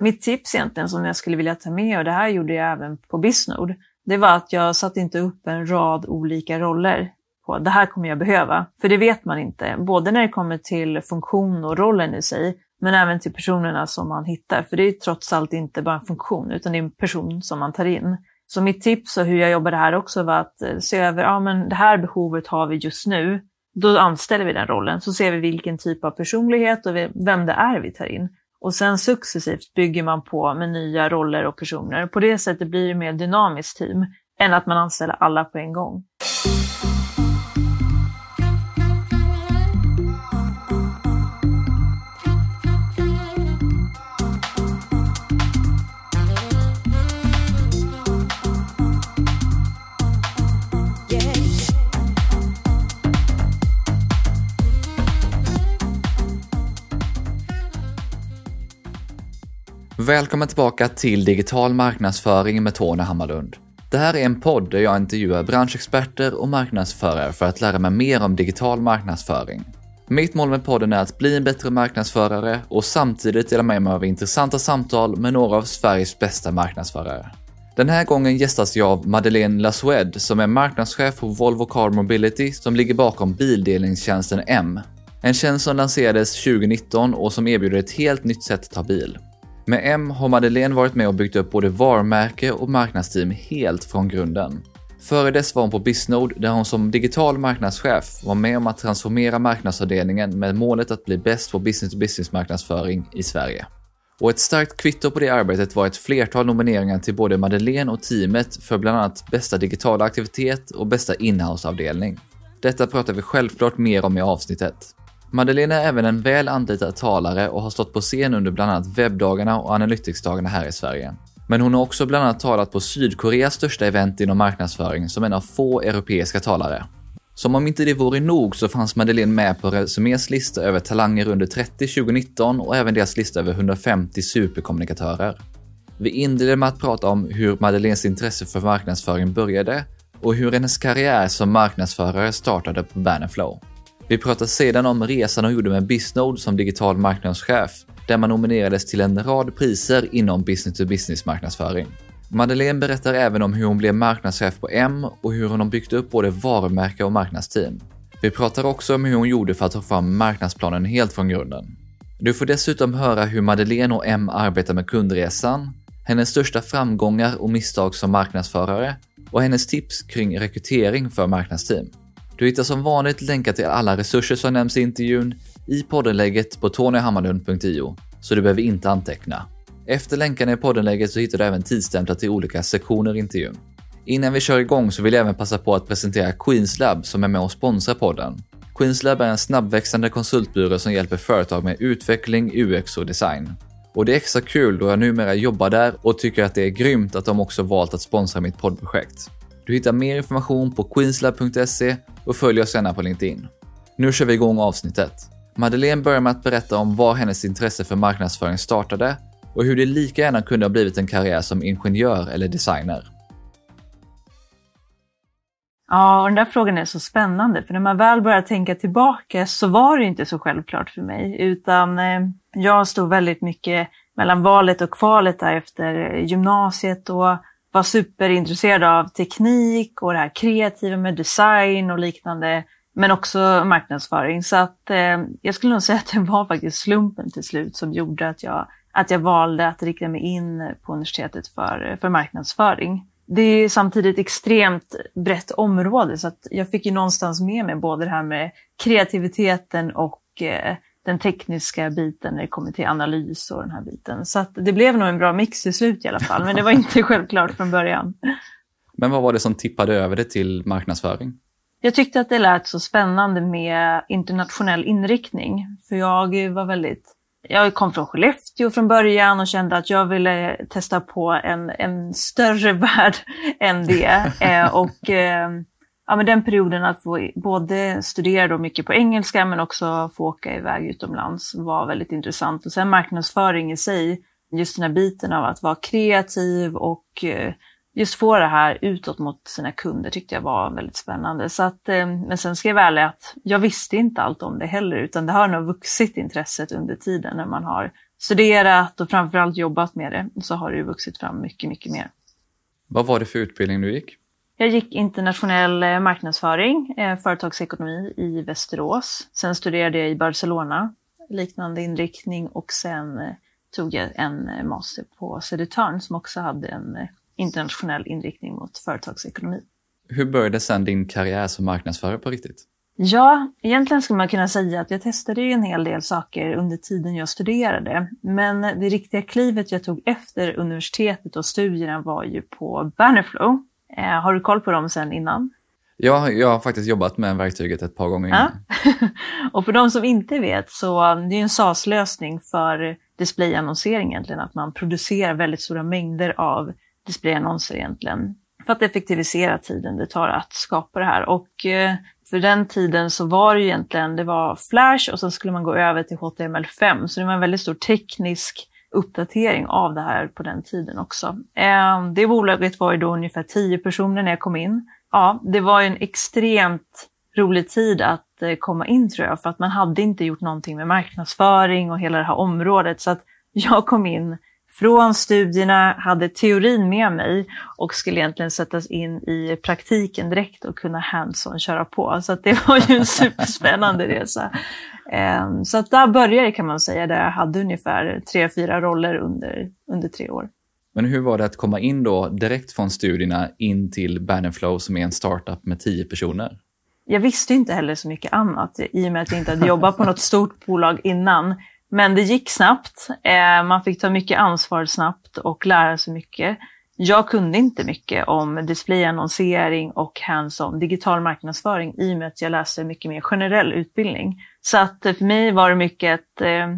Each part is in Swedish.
Mitt tips egentligen som jag skulle vilja ta med, och det här gjorde jag även på Bisnode, det var att jag satte inte upp en rad olika roller på det här kommer jag behöva. För det vet man inte, både när det kommer till funktion och rollen i sig, men även till personerna som man hittar. För det är trots allt inte bara en funktion, utan det är en person som man tar in. Så mitt tips och hur jag jobbade här också var att eh, se över, ja men det här behovet har vi just nu. Då anställer vi den rollen, så ser vi vilken typ av personlighet och vem det är vi tar in. Och sen successivt bygger man på med nya roller och personer. På det sättet blir det mer dynamiskt team än att man anställer alla på en gång. Välkommen tillbaka till Digital marknadsföring med Tony Hammarlund. Det här är en podd där jag intervjuar branschexperter och marknadsförare för att lära mig mer om digital marknadsföring. Mitt mål med podden är att bli en bättre marknadsförare och samtidigt dela med mig av intressanta samtal med några av Sveriges bästa marknadsförare. Den här gången gästas jag av Madeleine Lasued som är marknadschef på Volvo Car Mobility som ligger bakom bildelningstjänsten M. En tjänst som lanserades 2019 och som erbjuder ett helt nytt sätt att ta bil. Med M har Madeleine varit med och byggt upp både varumärke och marknadsteam helt från grunden. Före dess var hon på Bisnode där hon som digital marknadschef var med om att transformera marknadsavdelningen med målet att bli bäst på business-to-business marknadsföring i Sverige. Och ett starkt kvitto på det arbetet var ett flertal nomineringar till både Madeleine och teamet för bland annat bästa digitala aktivitet och bästa inhouseavdelning. Detta pratar vi självklart mer om i avsnittet. Madeleine är även en väl anlitad talare och har stått på scen under bland annat webbdagarna och analyticsdagarna här i Sverige. Men hon har också bland annat talat på Sydkoreas största event inom marknadsföring som en av få europeiska talare. Som om inte det vore nog så fanns Madeleine med på Resumés lista över talanger under 30 2019 och även deras lista över 150 superkommunikatörer. Vi inleder med att prata om hur Madeleines intresse för marknadsföring började och hur hennes karriär som marknadsförare startade på Bannerflow. Vi pratar sedan om resan hon gjorde med Bisnode som digital marknadschef, där man nominerades till en rad priser inom business-to-business marknadsföring. Madeleine berättar även om hur hon blev marknadschef på M och hur hon har byggt upp både varumärke och marknadsteam. Vi pratar också om hur hon gjorde för att ta fram marknadsplanen helt från grunden. Du får dessutom höra hur Madeleine och M arbetar med kundresan, hennes största framgångar och misstag som marknadsförare och hennes tips kring rekrytering för marknadsteam. Du hittar som vanligt länkar till alla resurser som nämns i intervjun i poddenlägget på tonyhammarlund.io, så du behöver inte anteckna. Efter länkarna i poddenlägget så hittar du även tidsstämplar till olika sektioner i intervjun. Innan vi kör igång så vill jag även passa på att presentera Queenslab som är med och sponsrar podden. Queenslab är en snabbväxande konsultbyrå som hjälper företag med utveckling, UX och design. Och det är extra kul då jag numera jobbar där och tycker att det är grymt att de också valt att sponsra mitt poddprojekt. Du hittar mer information på queenslab.se och följ oss gärna på LinkedIn. Nu kör vi igång avsnittet. Madeleine börjar med att berätta om var hennes intresse för marknadsföring startade och hur det lika gärna kunde ha blivit en karriär som ingenjör eller designer. Ja, och den där frågan är så spännande, för när man väl börjar tänka tillbaka så var det inte så självklart för mig, utan eh, jag stod väldigt mycket mellan valet och kvalet där efter gymnasiet och var superintresserad av teknik och det här kreativa med design och liknande. Men också marknadsföring. Så att eh, jag skulle nog säga att det var faktiskt slumpen till slut som gjorde att jag, att jag valde att rikta mig in på universitetet för, för marknadsföring. Det är samtidigt extremt brett område så att jag fick ju någonstans med mig både det här med kreativiteten och eh, den tekniska biten när det kommer till analys och den här biten. Så det blev nog en bra mix till slut i alla fall, men det var inte självklart från början. Men vad var det som tippade över det till marknadsföring? Jag tyckte att det lät så spännande med internationell inriktning, för jag var väldigt jag kom från Skellefteå från början och kände att jag ville testa på en, en större värld än det. Eh, och eh, ja, men den perioden att få både studera då mycket på engelska men också få åka iväg utomlands var väldigt intressant. Och sen marknadsföring i sig, just den här biten av att vara kreativ och eh, just få det här utåt mot sina kunder tyckte jag var väldigt spännande. Så att, eh, men sen ska jag vara att jag visste inte allt om det heller utan det har nog vuxit intresset under tiden när man har studerat och framförallt jobbat med det så har det ju vuxit fram mycket, mycket mer. Vad var det för utbildning du gick? Jag gick internationell eh, marknadsföring, eh, företagsekonomi i Västerås. Sen studerade jag i Barcelona, liknande inriktning och sen eh, tog jag en master på Södertörn som också hade en internationell inriktning mot företagsekonomi. Hur började sen din karriär som marknadsförare på riktigt? Ja, egentligen skulle man kunna säga att jag testade ju en hel del saker under tiden jag studerade. Men det riktiga klivet jag tog efter universitetet och studierna var ju på Bannerflow. Eh, har du koll på dem sen innan? Ja, jag har faktiskt jobbat med verktyget ett par gånger. Ja. och för de som inte vet så det är en SAS-lösning för displayannonsering egentligen. Att man producerar väldigt stora mängder av displayannonser egentligen. För att effektivisera tiden det tar att skapa det här. Och eh, för den tiden så var det egentligen, det var Flash och sen skulle man gå över till HTML5. Så det var en väldigt stor teknisk uppdatering av det här på den tiden också. Ehm, det bolaget var ju då ungefär 10 personer när jag kom in. Ja, det var en extremt rolig tid att eh, komma in tror jag, för att man hade inte gjort någonting med marknadsföring och hela det här området. Så att jag kom in från studierna, hade teorin med mig och skulle egentligen sättas in i praktiken direkt och kunna hands-on köra på. Så det var ju en superspännande resa. Ehm, så att där började det kan man säga, där jag hade ungefär tre, fyra roller under, under tre år. Men hur var det att komma in då direkt från studierna in till Bannerflow som är en startup med tio personer? Jag visste inte heller så mycket annat i och med att jag inte hade jobbat på något stort bolag innan. Men det gick snabbt. Eh, man fick ta mycket ansvar snabbt och lära sig mycket. Jag kunde inte mycket om displayannonsering och hands-on digital marknadsföring i och med att jag läste mycket mer generell utbildning. Så att eh, för mig var det mycket att eh,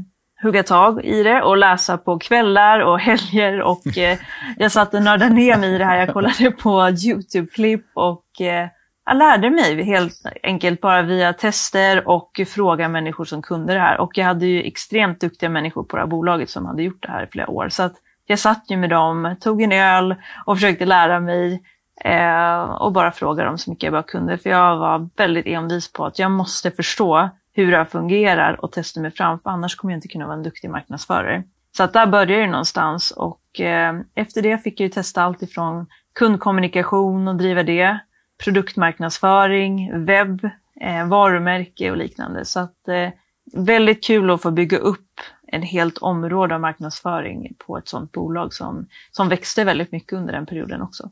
hugga tag i det och läsa på kvällar och helger och eh, jag satt och nördade ner mig i det här. Jag kollade på YouTube-klipp och eh, jag lärde mig helt enkelt bara via tester och fråga människor som kunde det här. Och jag hade ju extremt duktiga människor på det här bolaget som hade gjort det här i flera år. Så att jag satt ju med dem, tog en öl och försökte lära mig eh, och bara fråga dem så mycket jag bara kunde. För jag var väldigt envis på att jag måste förstå hur det här fungerar och testa mig fram, för annars kommer jag inte kunna vara en duktig marknadsförare. Så att där började det någonstans och eh, efter det fick jag ju testa allt ifrån kundkommunikation och driva det, produktmarknadsföring, webb, eh, varumärke och liknande. Så att eh, väldigt kul att få bygga upp ett helt område av marknadsföring på ett sådant bolag som, som växte väldigt mycket under den perioden också.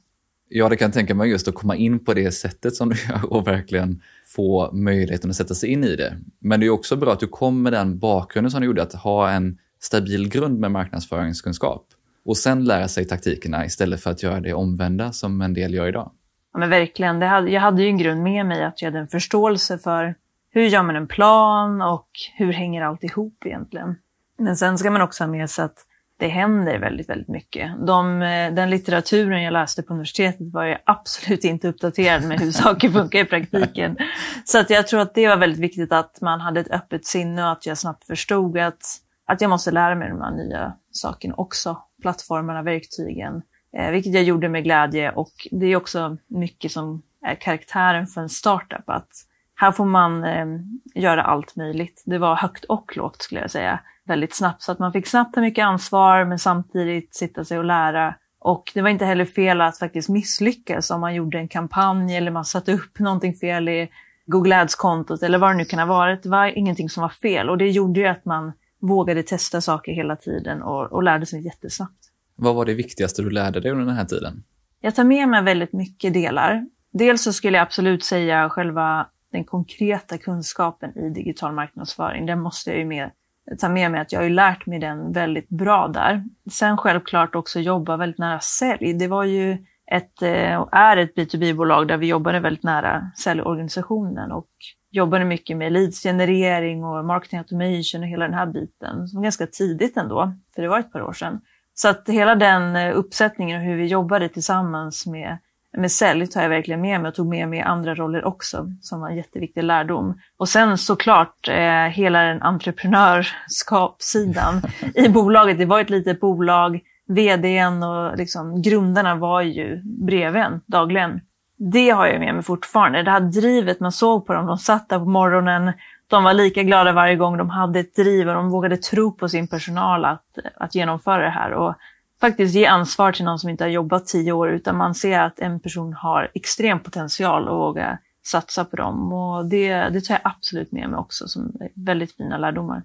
Ja, det kan tänka mig just att komma in på det sättet som du gör och verkligen få möjligheten att sätta sig in i det. Men det är också bra att du kom med den bakgrunden som du gjorde, att ha en stabil grund med marknadsföringskunskap och sen lära sig taktikerna istället för att göra det omvända som en del gör idag. Ja, men verkligen. Det hade, jag hade ju en grund med mig att jag hade en förståelse för hur gör man en plan och hur hänger allt ihop egentligen. Men sen ska man också ha med sig att det händer väldigt, väldigt mycket. De, eh, den litteraturen jag läste på universitetet var ju absolut inte uppdaterad med hur saker funkar i praktiken. Så att jag tror att det var väldigt viktigt att man hade ett öppet sinne och att jag snabbt förstod att, att jag måste lära mig de här nya sakerna också. Plattformarna, verktygen, eh, vilket jag gjorde med glädje. Och det är också mycket som är karaktären för en startup. Att här får man eh, göra allt möjligt. Det var högt och lågt skulle jag säga väldigt snabbt. Så att man fick snabbt ta mycket ansvar men samtidigt sitta sig och lära. Och det var inte heller fel att faktiskt misslyckas om man gjorde en kampanj eller man satte upp någonting fel i Google Ads-kontot eller vad det nu kan ha varit. Det var ingenting som var fel och det gjorde ju att man vågade testa saker hela tiden och, och lärde sig jättesnabbt. Vad var det viktigaste du lärde dig under den här tiden? Jag tar med mig väldigt mycket delar. Dels så skulle jag absolut säga själva den konkreta kunskapen i digital marknadsföring. Den måste jag ju med ta med mig att jag har ju lärt mig den väldigt bra där. Sen självklart också jobba väldigt nära sälj. Det var ju ett, och är ett B2B-bolag där vi jobbade väldigt nära säljorganisationen och jobbade mycket med leadsgenerering och marketing automation och hela den här biten. Som ganska tidigt ändå, för det var ett par år sedan. Så att hela den eh, uppsättningen och hur vi jobbade tillsammans med med sälj tar jag verkligen med mig och tog med mig andra roller också som var en jätteviktig lärdom. Och sen såklart eh, hela den entreprenörskapssidan i bolaget. Det var ett litet bolag, vdn och liksom, grundarna var ju bredvid en dagligen. Det har jag med mig fortfarande. Det här drivet man såg på dem, de satt där på morgonen, de var lika glada varje gång de hade ett driv och de vågade tro på sin personal att, att genomföra det här. Och faktiskt ge ansvar till någon som inte har jobbat tio år utan man ser att en person har extrem potential och våga satsa på dem. Och det, det tar jag absolut med mig också som väldigt fina lärdomar.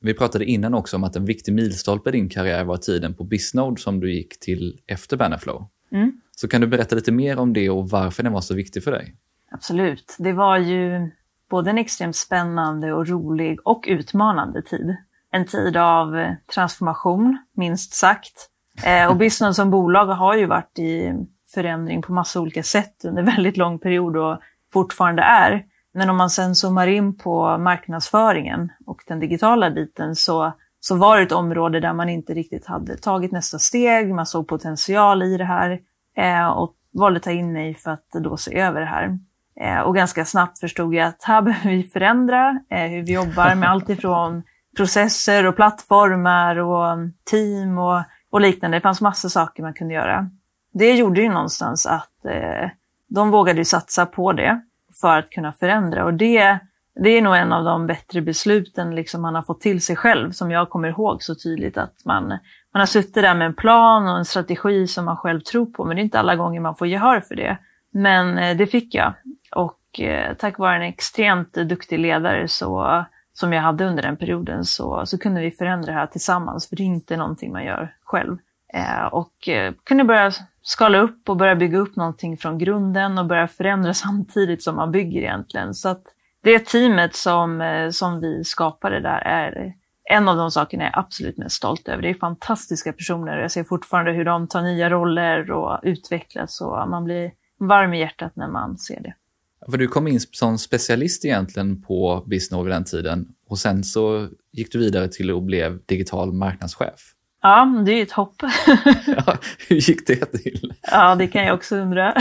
Vi pratade innan också om att en viktig milstolpe i din karriär var tiden på Bisnode som du gick till efter Bannerflow. Mm. Så kan du berätta lite mer om det och varför den var så viktig för dig? Absolut. Det var ju både en extremt spännande och rolig och utmanande tid. En tid av eh, transformation, minst sagt. Eh, och Bisnode som bolag har ju varit i förändring på massa olika sätt under väldigt lång period och fortfarande är. Men om man sen zoomar in på marknadsföringen och den digitala biten så, så var det ett område där man inte riktigt hade tagit nästa steg, man såg potential i det här eh, och valde att ta in mig för att då se över det här. Eh, och ganska snabbt förstod jag att här behöver vi förändra eh, hur vi jobbar med allt ifrån processer och plattformar och mm, team och, och liknande. Det fanns massa saker man kunde göra. Det gjorde ju någonstans att eh, de vågade satsa på det för att kunna förändra. Och det, det är nog en av de bättre besluten liksom man har fått till sig själv, som jag kommer ihåg så tydligt. Att man, man har suttit där med en plan och en strategi som man själv tror på, men det är inte alla gånger man får gehör för det. Men eh, det fick jag. Och eh, tack vare en extremt duktig ledare så, som jag hade under den perioden så, så kunde vi förändra det här tillsammans, för det är inte någonting man gör själv. Eh, och eh, kunde börja skala upp och börja bygga upp någonting från grunden och börja förändra samtidigt som man bygger egentligen. Så att det teamet som, eh, som vi skapade där är en av de sakerna jag är absolut mest stolt över. Det är fantastiska personer. Jag ser fortfarande hur de tar nya roller och utvecklas och man blir varm i hjärtat när man ser det. För du kom in som specialist egentligen på Bisnode vid den tiden och sen så gick du vidare till och blev digital marknadschef. Ja, det är ju ett hopp. ja, hur gick det till? Ja, det kan jag också undra.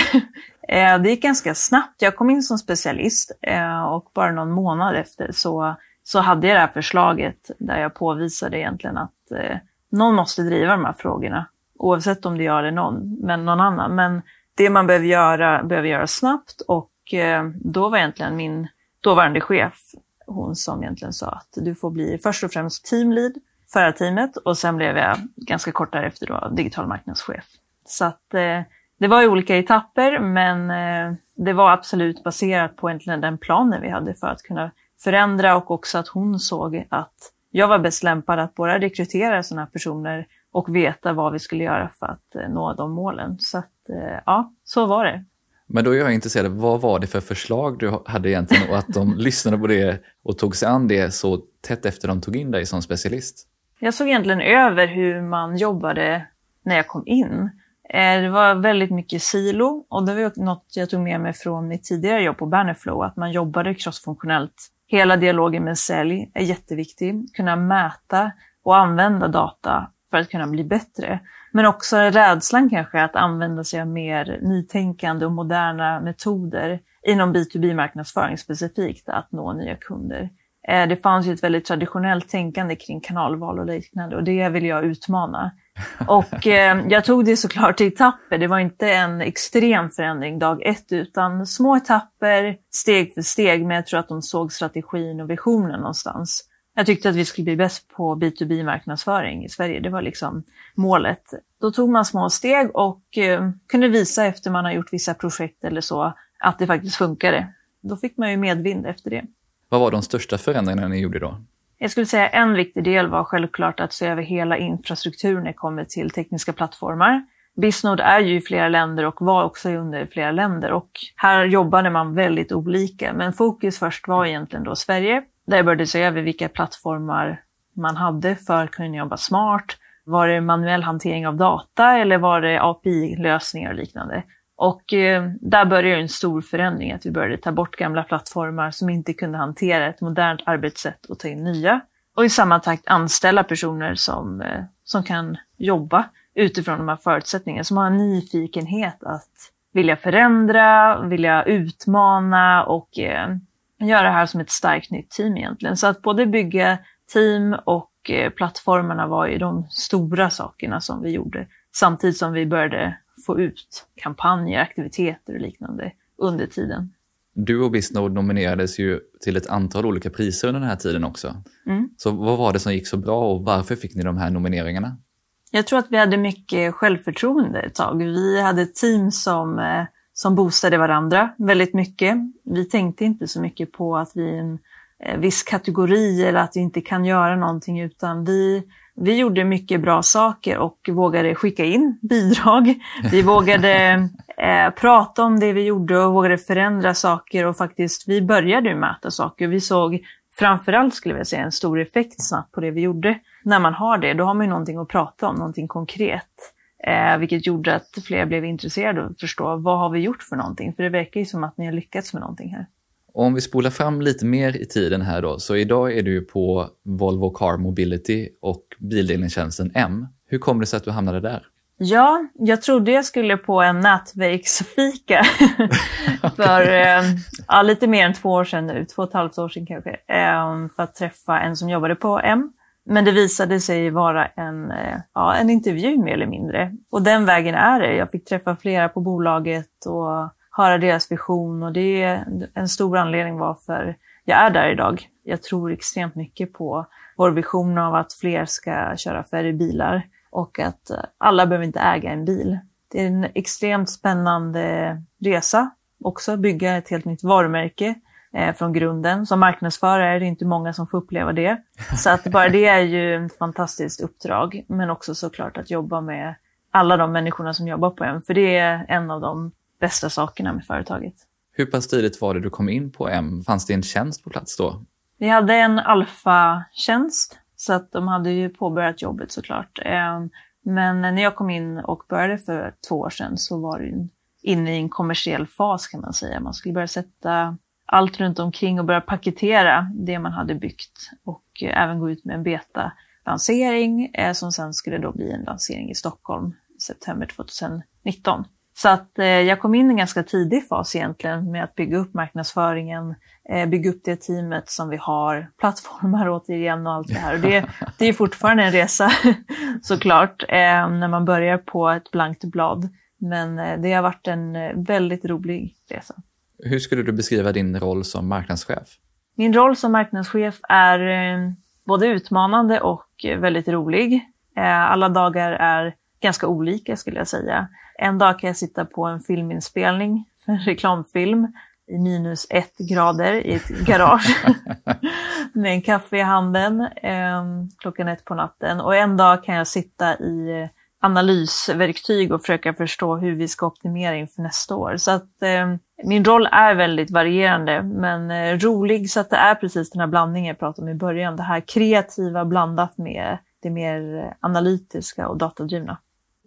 Eh, det gick ganska snabbt. Jag kom in som specialist eh, och bara någon månad efter så, så hade jag det här förslaget där jag påvisade egentligen att eh, någon måste driva de här frågorna. Oavsett om det är jag eller någon, men någon annan. Men det man behöver göra, behöver göra snabbt och Eh, då var egentligen min dåvarande chef hon som egentligen sa att du får bli först och främst teamlead förarteamet och sen blev jag ganska kort därefter då digital marknadschef. Så att eh, det var i olika etapper men eh, det var absolut baserat på egentligen den planen vi hade för att kunna förändra och också att hon såg att jag var bäst lämpad att både rekrytera sådana personer och veta vad vi skulle göra för att eh, nå de målen. Så att, eh, ja, så var det. Men då är jag intresserad, vad var det för förslag du hade egentligen och att de lyssnade på det och tog sig an det så tätt efter de tog in dig som specialist? Jag såg egentligen över hur man jobbade när jag kom in. Eh, det var väldigt mycket silo och det var något jag tog med mig från mitt tidigare jobb på Bannerflow, att man jobbade crossfunktionellt. Hela dialogen med sälj är jätteviktig. Kunna mäta och använda data för att kunna bli bättre. Men också rädslan kanske att använda sig av mer nytänkande och moderna metoder inom B2B-marknadsföring specifikt, att nå nya kunder. Eh, det fanns ju ett väldigt traditionellt tänkande kring kanalval och liknande och det vill jag utmana. Och eh, jag tog det såklart i etapper. Det var inte en extrem förändring dag ett utan små etapper, steg för steg. Men jag tror att de såg strategin och visionen någonstans. Jag tyckte att vi skulle bli bäst på B2B-marknadsföring i Sverige. Det var liksom målet. Då tog man små steg och eh, kunde visa efter man har gjort vissa projekt eller så att det faktiskt funkade. Då fick man ju medvind efter det. Vad var de största förändringarna ni gjorde då? Jag skulle säga en viktig del var självklart att se över hela infrastrukturen när det kommer till tekniska plattformar. Bisnode är ju i flera länder och var också under flera länder och här jobbade man väldigt olika. Men fokus först var egentligen då Sverige, där jag började se över vilka plattformar man hade för att kunna jobba smart. Var det manuell hantering av data eller var det API-lösningar och liknande? Och eh, där började en stor förändring, att vi började ta bort gamla plattformar som inte kunde hantera ett modernt arbetssätt och ta in nya. Och i samma takt anställa personer som, eh, som kan jobba utifrån de här förutsättningarna, som har en nyfikenhet att vilja förändra, vilja utmana och eh, göra det här som ett starkt nytt team egentligen. Så att både bygga team och eh, plattformarna var ju de stora sakerna som vi gjorde, samtidigt som vi började få ut kampanjer, aktiviteter och liknande under tiden. Du och Bisnode nominerades ju till ett antal olika priser under den här tiden också. Mm. Så vad var det som gick så bra och varför fick ni de här nomineringarna? Jag tror att vi hade mycket självförtroende ett tag. Vi hade ett team som, eh, som boostade varandra väldigt mycket. Vi tänkte inte så mycket på att vi är en eh, viss kategori eller att vi inte kan göra någonting utan vi, vi gjorde mycket bra saker och vågade skicka in bidrag. Vi vågade eh, prata om det vi gjorde och vågade förändra saker och faktiskt vi började mäta saker. Vi såg framförallt skulle jag säga en stor effekt snabbt på det vi gjorde. När man har det, då har man ju någonting att prata om, någonting konkret. Eh, vilket gjorde att fler blev intresserade och förstå vad har vi gjort för någonting? För det verkar ju som att ni har lyckats med någonting här. Om vi spolar fram lite mer i tiden här då, så idag är du på Volvo Car Mobility och bildelningstjänsten M. Hur kom det sig att du hamnade där? Ja, jag trodde jag skulle på en nätverksfika för eh, ja, lite mer än två år sedan nu, två och ett halvt år sedan kanske, eh, för att träffa en som jobbade på M. Men det visade sig vara en, eh, ja, en intervju mer eller mindre. Och den vägen är det. Jag fick träffa flera på bolaget och höra deras vision och det är en stor anledning varför jag är där idag. Jag tror extremt mycket på vår vision av att fler ska köra färre bilar och att alla behöver inte äga en bil. Det är en extremt spännande resa också, bygga ett helt nytt varumärke från grunden. Som marknadsförare är det inte många som får uppleva det. Så att bara det är ju ett fantastiskt uppdrag, men också såklart att jobba med alla de människorna som jobbar på en, för det är en av de bästa sakerna med företaget. Hur pass tidigt var det du kom in på M? Fanns det en tjänst på plats då? Vi hade en alfa-tjänst, så att de hade ju påbörjat jobbet såklart. Ehm, men när jag kom in och började för två år sedan så var det inne i en kommersiell fas kan man säga. Man skulle börja sätta allt runt omkring och börja paketera det man hade byggt och eh, även gå ut med en beta-lansering eh, som sen skulle då bli en lansering i Stockholm i september 2019. Så att eh, jag kom in i en ganska tidig fas egentligen med att bygga upp marknadsföringen, eh, bygga upp det teamet som vi har, plattformar återigen och allt det här. Och det, det är fortfarande en resa såklart, eh, när man börjar på ett blankt blad. Men eh, det har varit en eh, väldigt rolig resa. Hur skulle du beskriva din roll som marknadschef? Min roll som marknadschef är eh, både utmanande och väldigt rolig. Alla dagar är ganska olika skulle jag säga. En dag kan jag sitta på en filminspelning för en reklamfilm i minus ett grader i ett garage med en kaffe i handen eh, klockan ett på natten. Och en dag kan jag sitta i analysverktyg och försöka förstå hur vi ska optimera inför nästa år. Så att eh, min roll är väldigt varierande men eh, rolig så att det är precis den här blandningen jag pratade om i början. Det här kreativa blandat med det mer analytiska och datadrivna.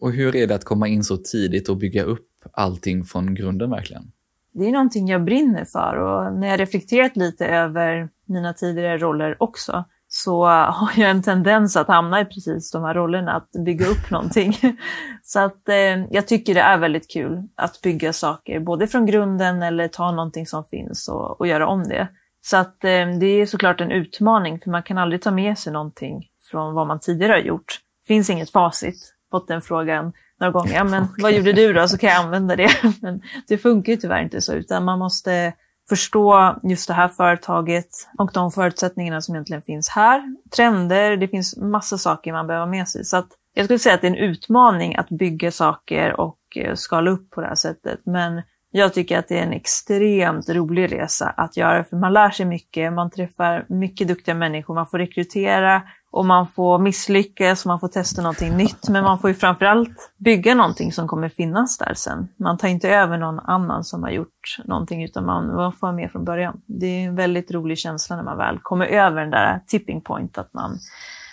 Och hur är det att komma in så tidigt och bygga upp allting från grunden verkligen? Det är någonting jag brinner för och när jag reflekterat lite över mina tidigare roller också så har jag en tendens att hamna i precis de här rollerna, att bygga upp någonting. Så att eh, jag tycker det är väldigt kul att bygga saker, både från grunden eller ta någonting som finns och, och göra om det. Så att eh, det är såklart en utmaning, för man kan aldrig ta med sig någonting från vad man tidigare har gjort. Det finns inget facit fått den frågan några gånger. Men okay. vad gjorde du då? Så kan jag använda det. Men det funkar ju tyvärr inte så, utan man måste förstå just det här företaget och de förutsättningarna som egentligen finns här. Trender, det finns massa saker man behöver ha med sig. Så att jag skulle säga att det är en utmaning att bygga saker och eh, skala upp på det här sättet. Men jag tycker att det är en extremt rolig resa att göra, för man lär sig mycket, man träffar mycket duktiga människor, man får rekrytera, och man får misslyckas, man får testa någonting nytt, men man får ju framförallt bygga någonting som kommer finnas där sen. Man tar inte över någon annan som har gjort någonting, utan man, man får med från början. Det är en väldigt rolig känsla när man väl kommer över den där tipping point, att man,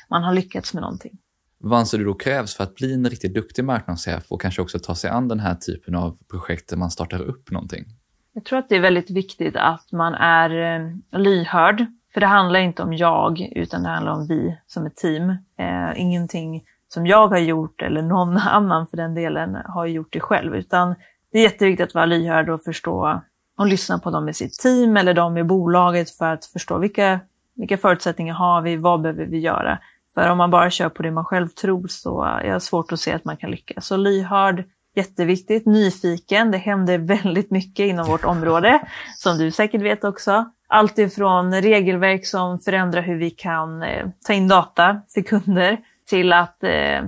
man har lyckats med någonting. Vad anser du då krävs för att bli en riktigt duktig marknadschef och kanske också ta sig an den här typen av projekt där man startar upp någonting? Jag tror att det är väldigt viktigt att man är eh, lyhörd för det handlar inte om jag, utan det handlar om vi som ett team. Eh, ingenting som jag har gjort, eller någon annan för den delen, har gjort det själv. Utan det är jätteviktigt att vara lyhörd och förstå och lyssna på dem i sitt team eller dem i bolaget för att förstå vilka, vilka förutsättningar har vi, vad behöver vi göra? För om man bara kör på det man själv tror så är det svårt att se att man kan lyckas. Så lyhörd, jätteviktigt. Nyfiken, det händer väldigt mycket inom vårt område, som du säkert vet också. Allt ifrån regelverk som förändrar hur vi kan eh, ta in data för kunder till att eh,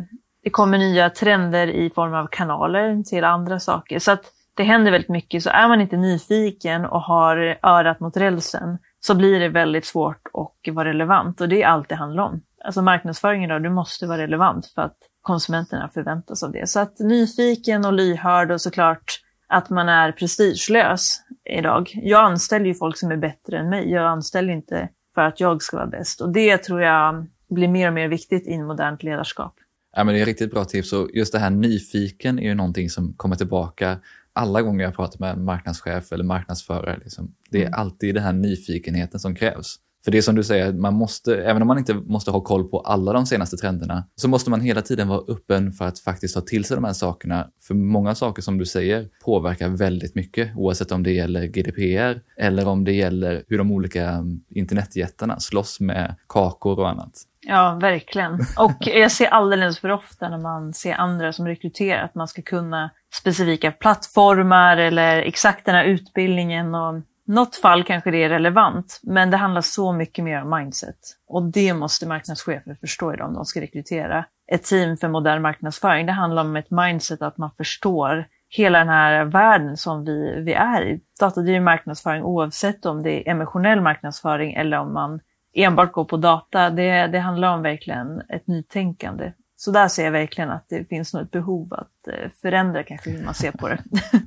det kommer nya trender i form av kanaler till andra saker. Så att det händer väldigt mycket. Så är man inte nyfiken och har örat mot rälsen så blir det väldigt svårt att vara relevant. Och det är allt det handlar om. Alltså marknadsföringen då, du måste vara relevant för att konsumenterna förväntas av det. Så att nyfiken och lyhörd och såklart att man är prestigelös idag. Jag anställer ju folk som är bättre än mig. Jag anställer inte för att jag ska vara bäst. Och det tror jag blir mer och mer viktigt i modernt ledarskap. Ja, men det är riktigt bra tips och just det här nyfiken är ju någonting som kommer tillbaka alla gånger jag pratar med en marknadschef eller marknadsförare. Liksom. Det är mm. alltid den här nyfikenheten som krävs. För det är som du säger, man måste, även om man inte måste ha koll på alla de senaste trenderna, så måste man hela tiden vara öppen för att faktiskt ta till sig de här sakerna. För många saker som du säger påverkar väldigt mycket, oavsett om det gäller GDPR eller om det gäller hur de olika mm, internetjättarna slåss med kakor och annat. Ja, verkligen. Och jag ser alldeles för ofta när man ser andra som rekryterar att man ska kunna specifika plattformar eller exakt den här utbildningen. Och något fall kanske det är relevant, men det handlar så mycket mer om mindset. Och det måste marknadschefer förstå idag om de ska rekrytera ett team för modern marknadsföring. Det handlar om ett mindset att man förstår hela den här världen som vi, vi är i. Datadriven marknadsföring oavsett om det är emotionell marknadsföring eller om man enbart går på data. Det, det handlar om verkligen ett nytänkande. Så där ser jag verkligen att det finns något behov att eh, förändra kanske hur man ser på det.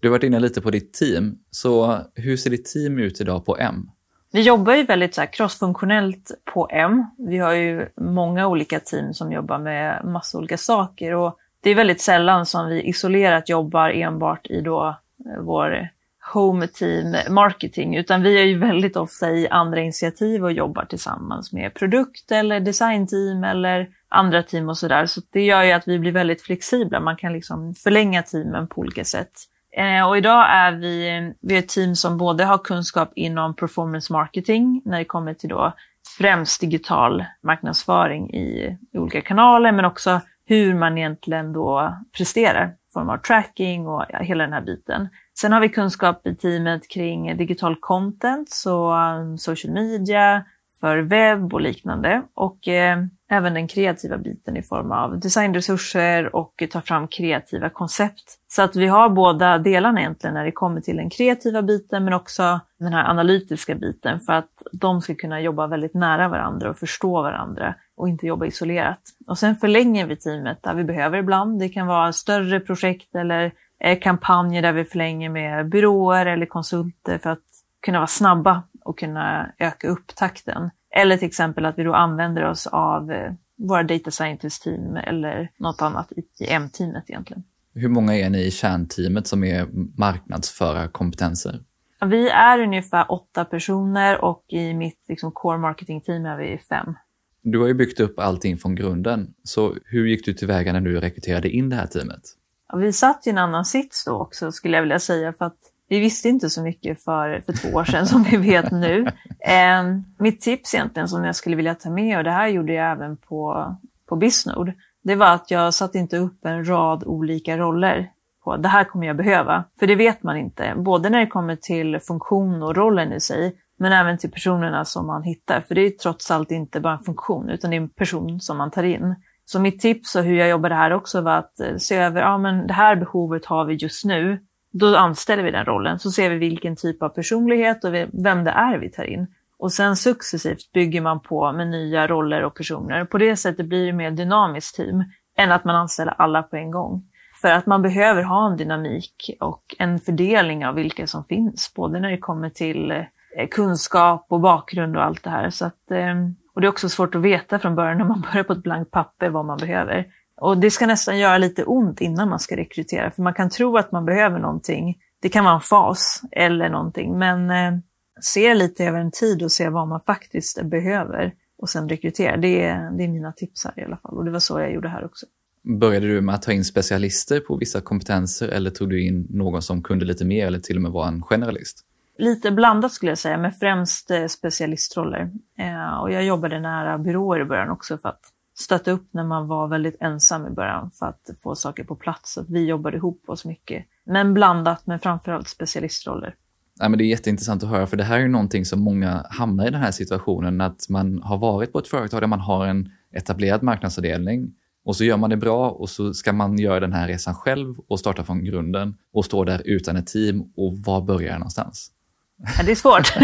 Du har varit inne lite på ditt team, så hur ser ditt team ut idag på M? Vi jobbar ju väldigt så här crossfunktionellt på M. Vi har ju många olika team som jobbar med massa olika saker och det är väldigt sällan som vi isolerat jobbar enbart i då eh, vår home team marketing, utan vi är ju väldigt ofta i andra initiativ och jobbar tillsammans med produkt eller designteam eller andra team och sådär. Så det gör ju att vi blir väldigt flexibla. Man kan liksom förlänga teamen på olika sätt. Eh, och idag är vi, vi är ett team som både har kunskap inom performance marketing när det kommer till då främst digital marknadsföring i, i olika kanaler, men också hur man egentligen då presterar i form av tracking och ja, hela den här biten. Sen har vi kunskap i teamet kring digital content, så um, social media, för webb och liknande. Och eh, även den kreativa biten i form av designresurser och ta fram kreativa koncept. Så att vi har båda delarna egentligen när det kommer till den kreativa biten men också den här analytiska biten för att de ska kunna jobba väldigt nära varandra och förstå varandra och inte jobba isolerat. Och sen förlänger vi teamet där vi behöver ibland. Det kan vara större projekt eller eh, kampanjer där vi förlänger med byråer eller konsulter för att kunna vara snabba och kunna öka upp takten. Eller till exempel att vi då använder oss av eh, våra data scientist team eller något annat i M-teamet egentligen. Hur många är ni i kärnteamet som är marknadsförarkompetenser? Vi är ungefär åtta personer och i mitt liksom, core marketing-team är vi fem. Du har ju byggt upp allting från grunden, så hur gick du tillväga när du rekryterade in det här teamet? Ja, vi satt i en annan sits då också skulle jag vilja säga för att vi visste inte så mycket för, för två år sedan som vi vet nu. Eh, mitt tips egentligen som jag skulle vilja ta med, och det här gjorde jag även på, på Bisnord, det var att jag satte inte upp en rad olika roller. På, det här kommer jag behöva, för det vet man inte. Både när det kommer till funktion och rollen i sig, men även till personerna som man hittar. För det är trots allt inte bara en funktion, utan det är en person som man tar in. Så mitt tips och hur jag jobbade här också var att eh, se över, ja men det här behovet har vi just nu. Då anställer vi den rollen, så ser vi vilken typ av personlighet och vem det är vi tar in. Och sen successivt bygger man på med nya roller och personer. På det sättet blir det mer dynamiskt team än att man anställer alla på en gång. För att man behöver ha en dynamik och en fördelning av vilka som finns, både när det kommer till eh, kunskap och bakgrund och allt det här. Så att, eh, och det är också svårt att veta från början när man börjar på ett blankt papper vad man behöver. Och det ska nästan göra lite ont innan man ska rekrytera, för man kan tro att man behöver någonting. Det kan vara en fas eller någonting, men eh, se lite över en tid och se vad man faktiskt behöver och sen rekrytera. Det är, det är mina tips här i alla fall och det var så jag gjorde här också. Började du med att ta in specialister på vissa kompetenser eller tog du in någon som kunde lite mer eller till och med var en generalist? Lite blandat skulle jag säga, men främst eh, specialistroller. Eh, och jag jobbade nära byråer i början också för att stötta upp när man var väldigt ensam i början för att få saker på plats. Så vi jobbade ihop oss mycket. Men blandat med framförallt specialistroller. Ja, men det är jätteintressant att höra, för det här är ju någonting som många hamnar i den här situationen, att man har varit på ett företag där man har en etablerad marknadsavdelning och så gör man det bra och så ska man göra den här resan själv och starta från grunden och stå där utan ett team och var börjar jag någonstans? Ja, det är svårt.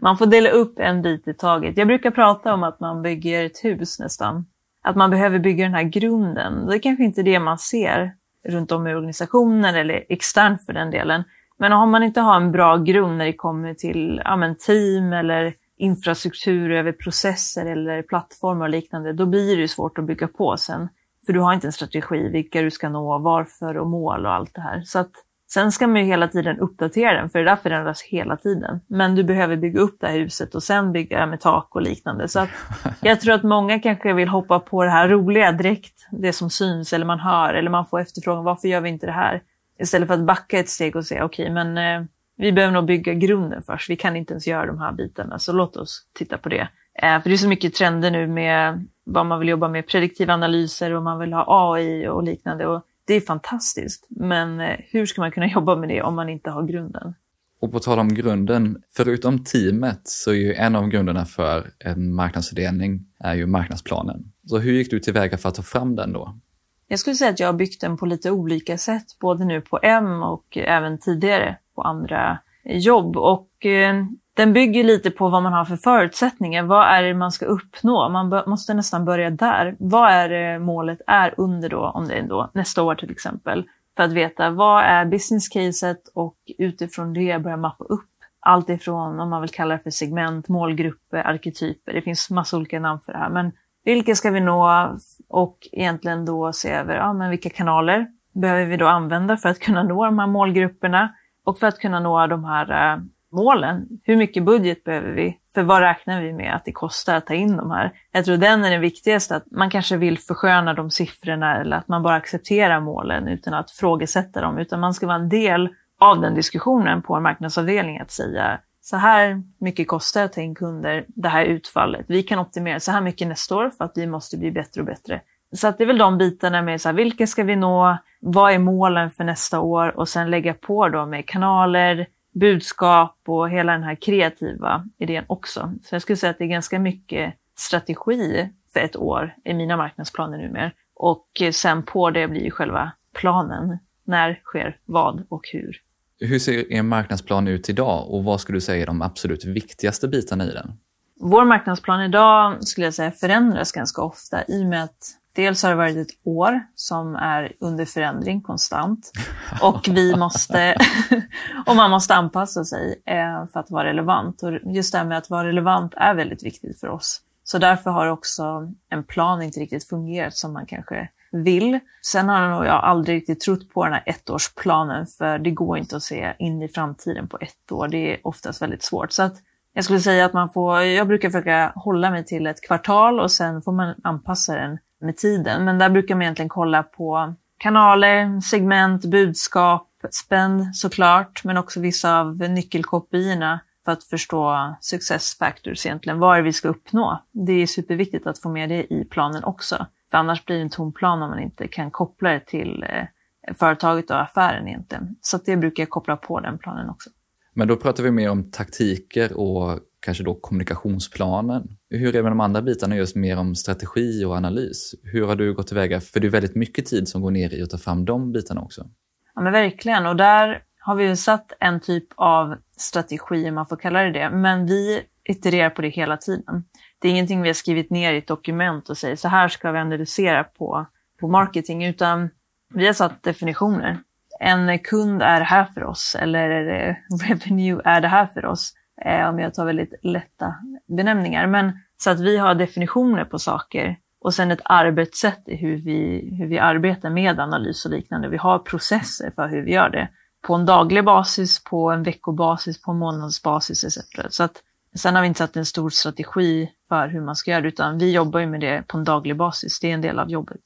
man får dela upp en bit i taget. Jag brukar prata om att man bygger ett hus nästan. Att man behöver bygga den här grunden. Det är kanske inte det man ser runt om i organisationen eller externt för den delen. Men om man inte har en bra grund när det kommer till ja, men team eller infrastruktur över processer eller plattformar och liknande, då blir det svårt att bygga på sen. För du har inte en strategi, vilka du ska nå, varför och mål och allt det här. Så att, sen ska man ju hela tiden uppdatera den, för det där förändras hela tiden. Men du behöver bygga upp det här huset och sen bygga med tak och liknande. Så jag tror att många kanske vill hoppa på det här roliga direkt, det som syns eller man hör, eller man får efterfrågan, varför gör vi inte det här? Istället för att backa ett steg och säga, okej, okay, men eh, vi behöver nog bygga grunden först. Vi kan inte ens göra de här bitarna, så låt oss titta på det. Eh, för det är så mycket trender nu med vad man vill jobba med, prediktiva analyser och man vill ha AI och liknande. Och det är fantastiskt, men eh, hur ska man kunna jobba med det om man inte har grunden? Och på tal om grunden, förutom teamet så är ju en av grunderna för en marknadsfördelning är ju marknadsplanen. Så hur gick du tillväga för att ta fram den då? Jag skulle säga att jag har byggt den på lite olika sätt, både nu på M och även tidigare på andra jobb. Och eh, den bygger lite på vad man har för förutsättningar. Vad är det man ska uppnå? Man måste nästan börja där. Vad är det målet är under då, om det är då nästa år till exempel? För att veta vad är business caset och utifrån det börja mappa upp allt ifrån, om man vill kalla det för segment, målgrupper, arketyper. Det finns massa olika namn för det här. Men vilka ska vi nå och egentligen då se över ja, men vilka kanaler behöver vi då använda för att kunna nå de här målgrupperna och för att kunna nå de här eh, målen. Hur mycket budget behöver vi? För vad räknar vi med att det kostar att ta in de här? Jag tror den är den viktigaste, att man kanske vill försköna de siffrorna eller att man bara accepterar målen utan att frågesätta dem, utan man ska vara en del av den diskussionen på en marknadsavdelning att säga så här mycket kostar det att ta in kunder, det här utfallet. Vi kan optimera så här mycket nästa år för att vi måste bli bättre och bättre. Så att det är väl de bitarna med så här, vilka ska vi nå, vad är målen för nästa år och sen lägga på då med kanaler, budskap och hela den här kreativa idén också. Så jag skulle säga att det är ganska mycket strategi för ett år i mina marknadsplaner numera. Och sen på det blir ju själva planen. När sker vad och hur? Hur ser er marknadsplan ut idag och vad skulle du säga är de absolut viktigaste bitarna i den? Vår marknadsplan idag skulle jag säga förändras ganska ofta i och med att dels har det varit ett år som är under förändring konstant och vi måste, och man måste anpassa sig eh, för att vara relevant. Och just det här med att vara relevant är väldigt viktigt för oss. Så därför har också en plan inte riktigt fungerat som man kanske vill. Sen har nog jag aldrig riktigt trott på den här ettårsplanen för det går inte att se in i framtiden på ett år. Det är oftast väldigt svårt. Så att jag skulle säga att man får, jag brukar försöka hålla mig till ett kvartal och sen får man anpassa den med tiden. Men där brukar man egentligen kolla på kanaler, segment, budskap, spend såklart, men också vissa av nyckelkopiorna för att förstå success factors egentligen. Vad är det vi ska uppnå? Det är superviktigt att få med det i planen också. För annars blir det en tom plan om man inte kan koppla det till eh, företaget och affären egentligen. Så det brukar jag koppla på den planen också. Men då pratar vi mer om taktiker och kanske då kommunikationsplanen. Hur är det med de andra bitarna, just mer om strategi och analys? Hur har du gått tillväga? För det är väldigt mycket tid som går ner i att ta fram de bitarna också. Ja men verkligen, och där har vi ju satt en typ av strategi, om man får kalla det det, men vi itererar på det hela tiden. Det är ingenting vi har skrivit ner i ett dokument och säger så här ska vi analysera på, på marketing, utan vi har satt definitioner. En kund är här för oss, eller revenue är det här för oss. Eh, om jag tar väldigt lätta benämningar. Men så att vi har definitioner på saker och sen ett arbetssätt i hur vi, hur vi arbetar med analys och liknande. Vi har processer för hur vi gör det på en daglig basis, på en veckobasis, på en månadsbasis etc. Så att Sen har vi inte satt en stor strategi för hur man ska göra det, utan vi jobbar ju med det på en daglig basis. Det är en del av jobbet.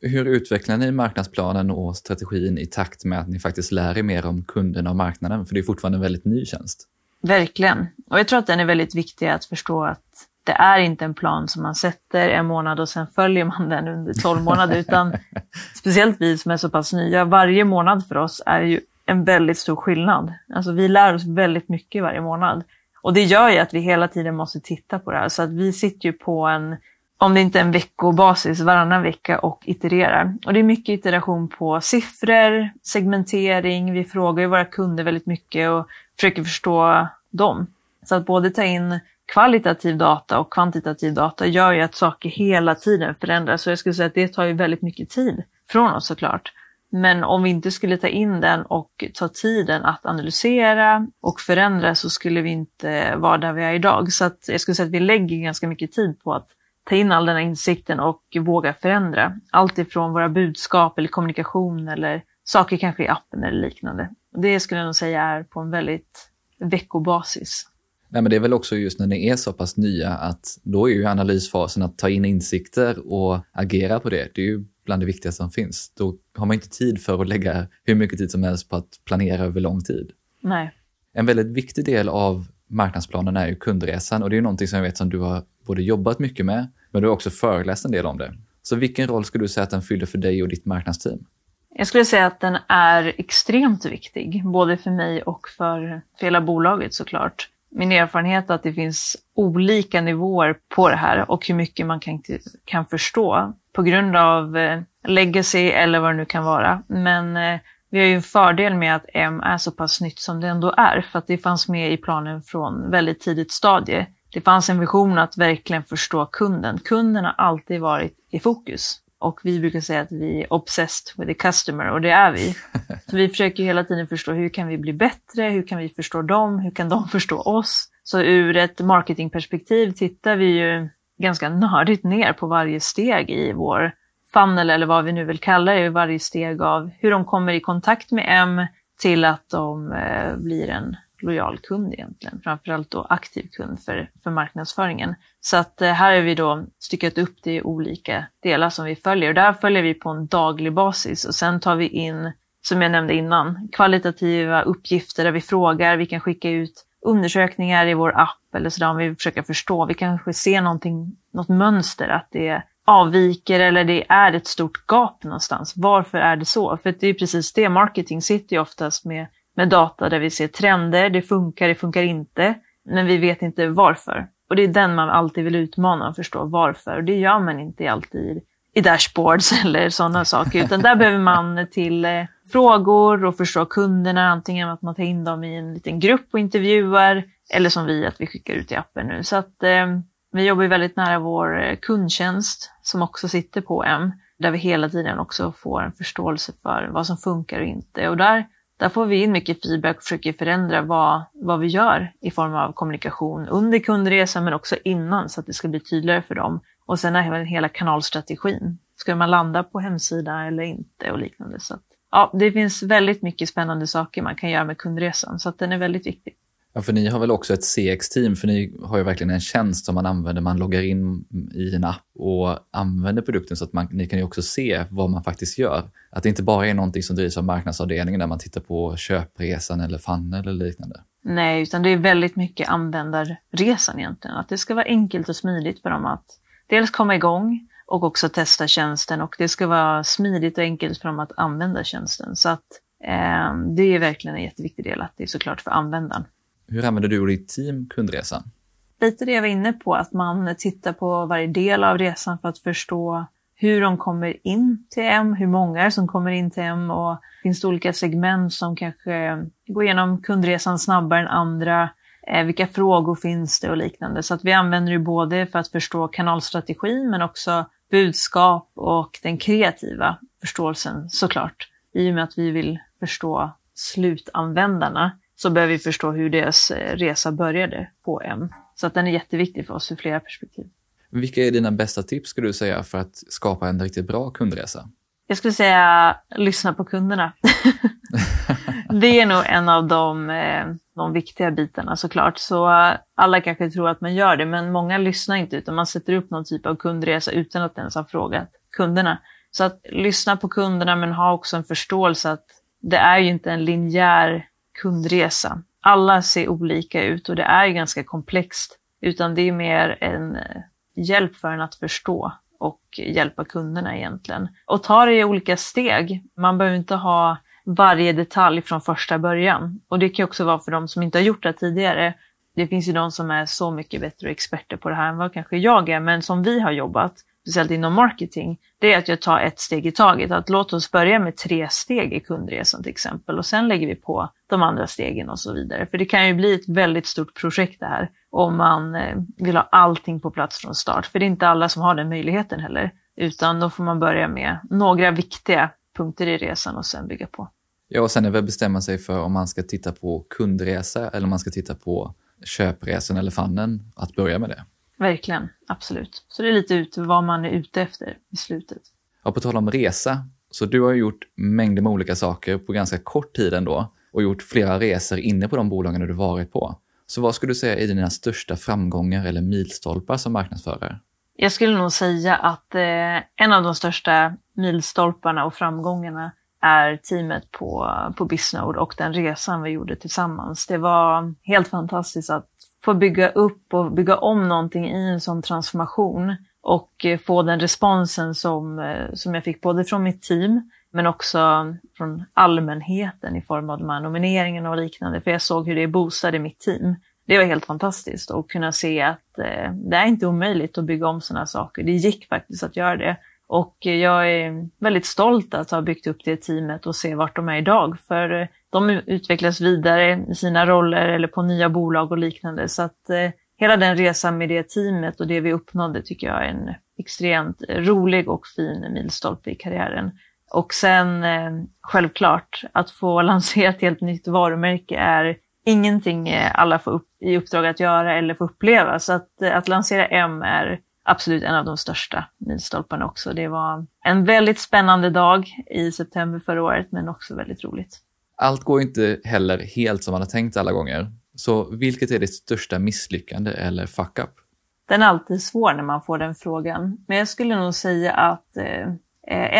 Hur utvecklar ni marknadsplanen och strategin i takt med att ni faktiskt lär er mer om kunderna och marknaden? För det är fortfarande en väldigt ny tjänst. Verkligen. Och jag tror att den är väldigt viktig att förstå att det är inte en plan som man sätter en månad och sen följer man den under 12 månader, utan speciellt vi som är så pass nya, varje månad för oss är ju en väldigt stor skillnad. Alltså vi lär oss väldigt mycket varje månad. Och det gör ju att vi hela tiden måste titta på det här. Så att vi sitter ju på en, om det inte är en veckobasis, varannan vecka och itererar. Och det är mycket iteration på siffror, segmentering, vi frågar ju våra kunder väldigt mycket och försöker förstå dem. Så att både ta in kvalitativ data och kvantitativ data gör ju att saker hela tiden förändras. Så jag skulle säga att det tar ju väldigt mycket tid från oss såklart. Men om vi inte skulle ta in den och ta tiden att analysera och förändra så skulle vi inte vara där vi är idag. Så att jag skulle säga att vi lägger ganska mycket tid på att ta in all den här insikten och våga förändra. Allt ifrån våra budskap eller kommunikation eller saker kanske i appen eller liknande. Det skulle jag nog säga är på en väldigt veckobasis. Nej, men det är väl också just när ni är så pass nya att då är ju analysfasen att ta in insikter och agera på det. Det är ju bland det viktigaste som finns. Då har man inte tid för att lägga hur mycket tid som helst på att planera över lång tid. Nej. En väldigt viktig del av marknadsplanen är ju kundresan och det är någonting som jag vet som du har både jobbat mycket med, men du har också föreläst en del om det. Så vilken roll skulle du säga att den fyller för dig och ditt marknadsteam? Jag skulle säga att den är extremt viktig, både för mig och för, för hela bolaget såklart. Min erfarenhet är att det finns olika nivåer på det här och hur mycket man kan, kan förstå på grund av eh, legacy eller vad det nu kan vara. Men eh, vi har ju en fördel med att M är så pass nytt som det ändå är, för att det fanns med i planen från väldigt tidigt stadie. Det fanns en vision att verkligen förstå kunden. Kunden har alltid varit i fokus. Och vi brukar säga att vi är obsessed with the customer och det är vi. Så vi försöker hela tiden förstå hur kan vi bli bättre, hur kan vi förstå dem, hur kan de förstå oss? Så ur ett marketingperspektiv tittar vi ju ganska nördigt ner på varje steg i vår funnel eller vad vi nu vill kalla det, varje steg av hur de kommer i kontakt med M till att de eh, blir en lojal kund egentligen, framförallt då aktiv kund för, för marknadsföringen. Så att eh, här har vi då styckat upp det i olika delar som vi följer och där följer vi på en daglig basis och sen tar vi in, som jag nämnde innan, kvalitativa uppgifter där vi frågar, vi kan skicka ut undersökningar i vår app eller sådär om vi försöker förstå. Vi kanske ser någonting, något mönster, att det avviker eller det är ett stort gap någonstans. Varför är det så? För det är precis det, marketing sitter ju oftast med, med data där vi ser trender, det funkar, det funkar inte, men vi vet inte varför. Och det är den man alltid vill utmana och förstå varför. Och det gör man inte alltid i dashboards eller sådana saker, utan där behöver man till eh, frågor och förstå kunderna, antingen att man tar in dem i en liten grupp och intervjuar, eller som vi, att vi skickar ut i appen nu. Så att eh, vi jobbar väldigt nära vår eh, kundtjänst som också sitter på M, där vi hela tiden också får en förståelse för vad som funkar och inte. Och där, där får vi in mycket feedback och försöker förändra vad, vad vi gör i form av kommunikation under kundresan men också innan så att det ska bli tydligare för dem. Och sen även hela kanalstrategin. Ska man landa på hemsida eller inte och liknande. Så att, ja, det finns väldigt mycket spännande saker man kan göra med kundresan så att den är väldigt viktig. Ja, för ni har väl också ett CX-team, för ni har ju verkligen en tjänst som man använder. Man loggar in i en app och använder produkten så att man, ni kan ju också se vad man faktiskt gör. Att det inte bara är någonting som drivs av marknadsavdelningen där man tittar på köpresan eller funnel eller liknande. Nej, utan det är väldigt mycket användarresan egentligen. Att det ska vara enkelt och smidigt för dem att dels komma igång och också testa tjänsten och det ska vara smidigt och enkelt för dem att använda tjänsten. Så att eh, det är verkligen en jätteviktig del att det är såklart för användaren. Hur använder du och ditt team kundresan? Lite det jag var inne på, att man tittar på varje del av resan för att förstå hur de kommer in till M, hur många som kommer in till M och finns det olika segment som kanske går igenom kundresan snabbare än andra. Eh, vilka frågor finns det och liknande. Så att vi använder det både för att förstå kanalstrategin men också budskap och den kreativa förståelsen såklart. I och med att vi vill förstå slutanvändarna så behöver vi förstå hur deras eh, resa började på M. Så att den är jätteviktig för oss ur flera perspektiv. Vilka är dina bästa tips skulle du säga för att skapa en riktigt bra kundresa? Jag skulle säga lyssna på kunderna. det är nog en av de, eh, de viktiga bitarna såklart. Så alla kanske tror att man gör det, men många lyssnar inte utan man sätter upp någon typ av kundresa utan att ens ha frågat kunderna. Så att lyssna på kunderna men ha också en förståelse att det är ju inte en linjär kundresa. Alla ser olika ut och det är ganska komplext utan det är mer en eh, hjälp för en att förstå och hjälpa kunderna egentligen. Och ta det i olika steg. Man behöver inte ha varje detalj från första början. Och det kan också vara för de som inte har gjort det tidigare. Det finns ju de som är så mycket bättre experter på det här än vad kanske jag är, men som vi har jobbat, speciellt inom marketing, det är att jag tar ett steg i taget. Att låt oss börja med tre steg i kundresan till exempel och sen lägger vi på de andra stegen och så vidare. För det kan ju bli ett väldigt stort projekt det här om man eh, vill ha allting på plats från start. För det är inte alla som har den möjligheten heller, utan då får man börja med några viktiga punkter i resan och sen bygga på. Ja, och sen är det väl bestämma sig för om man ska titta på kundresa eller om man ska titta på köpresan eller fannen, att börja med det. Verkligen, absolut. Så det är lite ut vad man är ute efter i slutet. Och på tal om resa, så du har gjort mängder med olika saker på ganska kort tid ändå och gjort flera resor inne på de bolagen du varit på. Så vad skulle du säga är dina största framgångar eller milstolpar som marknadsförare? Jag skulle nog säga att eh, en av de största milstolparna och framgångarna är teamet på, på Bisnode och den resan vi gjorde tillsammans. Det var helt fantastiskt att få bygga upp och bygga om någonting i en sån transformation och eh, få den responsen som, eh, som jag fick både från mitt team men också från allmänheten i form av de här nomineringarna och liknande. För jag såg hur det boostade mitt team. Det var helt fantastiskt att kunna se att eh, det är inte omöjligt att bygga om sådana saker. Det gick faktiskt att göra det. Och jag är väldigt stolt att ha byggt upp det teamet och se vart de är idag. För eh, de utvecklas vidare i sina roller eller på nya bolag och liknande. Så att eh, hela den resan med det teamet och det vi uppnådde tycker jag är en extremt rolig och fin milstolpe i karriären. Och sen eh, självklart, att få lansera ett helt nytt varumärke är ingenting eh, alla får upp, i uppdrag att göra eller få uppleva. Så att, eh, att lansera M är absolut en av de största milstolparna också. Det var en väldigt spännande dag i september förra året, men också väldigt roligt. Allt går inte heller helt som man har tänkt alla gånger. Så vilket är ditt största misslyckande eller fuck-up? Den är alltid svår när man får den frågan. Men jag skulle nog säga att eh,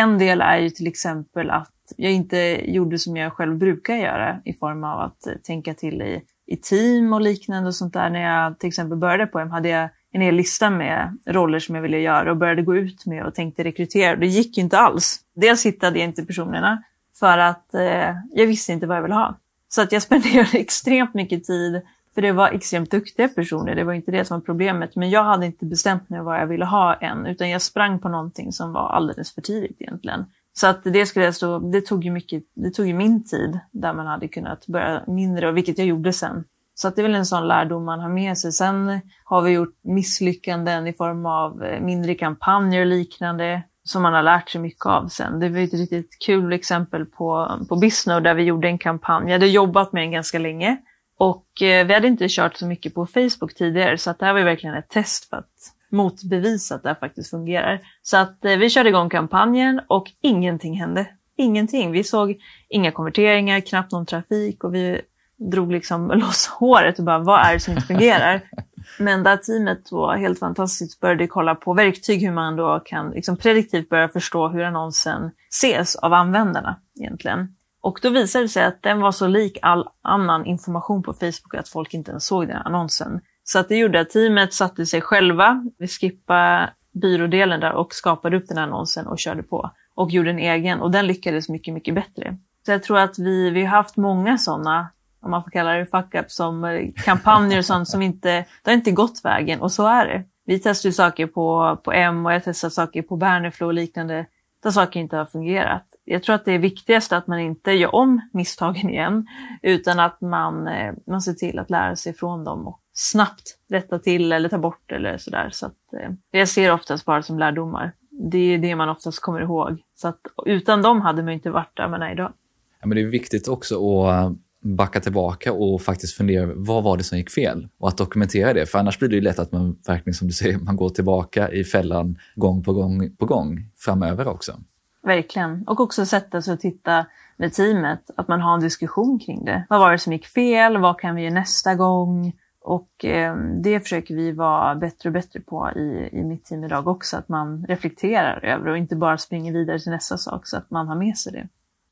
en del är ju till exempel att jag inte gjorde som jag själv brukar göra i form av att tänka till i, i team och liknande och sånt där. När jag till exempel började på M hade jag en hel lista med roller som jag ville göra och började gå ut med och tänkte rekrytera. Det gick ju inte alls. Dels hittade jag inte personerna för att eh, jag visste inte vad jag ville ha. Så att jag spenderade extremt mycket tid, för det var extremt duktiga personer, det var inte det som var problemet. Men jag hade inte bestämt mig vad jag ville ha än, utan jag sprang på någonting som var alldeles för tidigt egentligen. Så att det skulle jag stå, det tog ju mycket, det tog ju min tid där man hade kunnat börja mindre, och vilket jag gjorde sen. Så att det är väl en sån lärdom man har med sig. Sen har vi gjort misslyckanden i form av eh, mindre kampanjer och liknande som man har lärt sig mycket av sen. Det var ett riktigt kul exempel på, på Bisnode där vi gjorde en kampanj. Jag hade jobbat med den ganska länge och eh, vi hade inte kört så mycket på Facebook tidigare så att det här var verkligen ett test för att motbevisa att det här faktiskt fungerar. Så att eh, vi körde igång kampanjen och ingenting hände. Ingenting. Vi såg inga konverteringar, knappt någon trafik och vi drog liksom loss håret och bara, vad är det som inte fungerar? Men det här teamet var helt fantastiskt, började kolla på verktyg hur man då kan liksom prediktivt börja förstå hur annonsen ses av användarna egentligen. Och då visade det sig att den var så lik all annan information på Facebook att folk inte ens såg den annonsen. Så att det gjorde att teamet satte sig själva, vi skippade byrådelen där och skapade upp den här annonsen och körde på. Och gjorde en egen och den lyckades mycket, mycket bättre. Så jag tror att vi, vi har haft många sådana om man får kalla det fuck-up, som eh, kampanjer och sånt som inte, det har inte gått vägen och så är det. Vi testar ju saker på, på M och jag testar saker på Berneflo och liknande där saker inte har fungerat. Jag tror att det är viktigast att man inte gör om misstagen igen utan att man, eh, man ser till att lära sig från dem och snabbt rätta till eller ta bort eller sådär. Så att, eh, jag ser oftast bara som lärdomar. Det är det man oftast kommer ihåg. Så att utan dem hade man inte varit där man är idag. Ja, men det är viktigt också att backa tillbaka och faktiskt fundera vad var det som gick fel och att dokumentera det. För annars blir det ju lätt att man verkligen som du säger, man går tillbaka i fällan gång på gång på gång framöver också. Verkligen. Och också sätta sig och titta med teamet, att man har en diskussion kring det. Vad var det som gick fel? Vad kan vi göra nästa gång? Och eh, det försöker vi vara bättre och bättre på i, i mitt team idag också, att man reflekterar över och inte bara springer vidare till nästa sak, så att man har med sig det.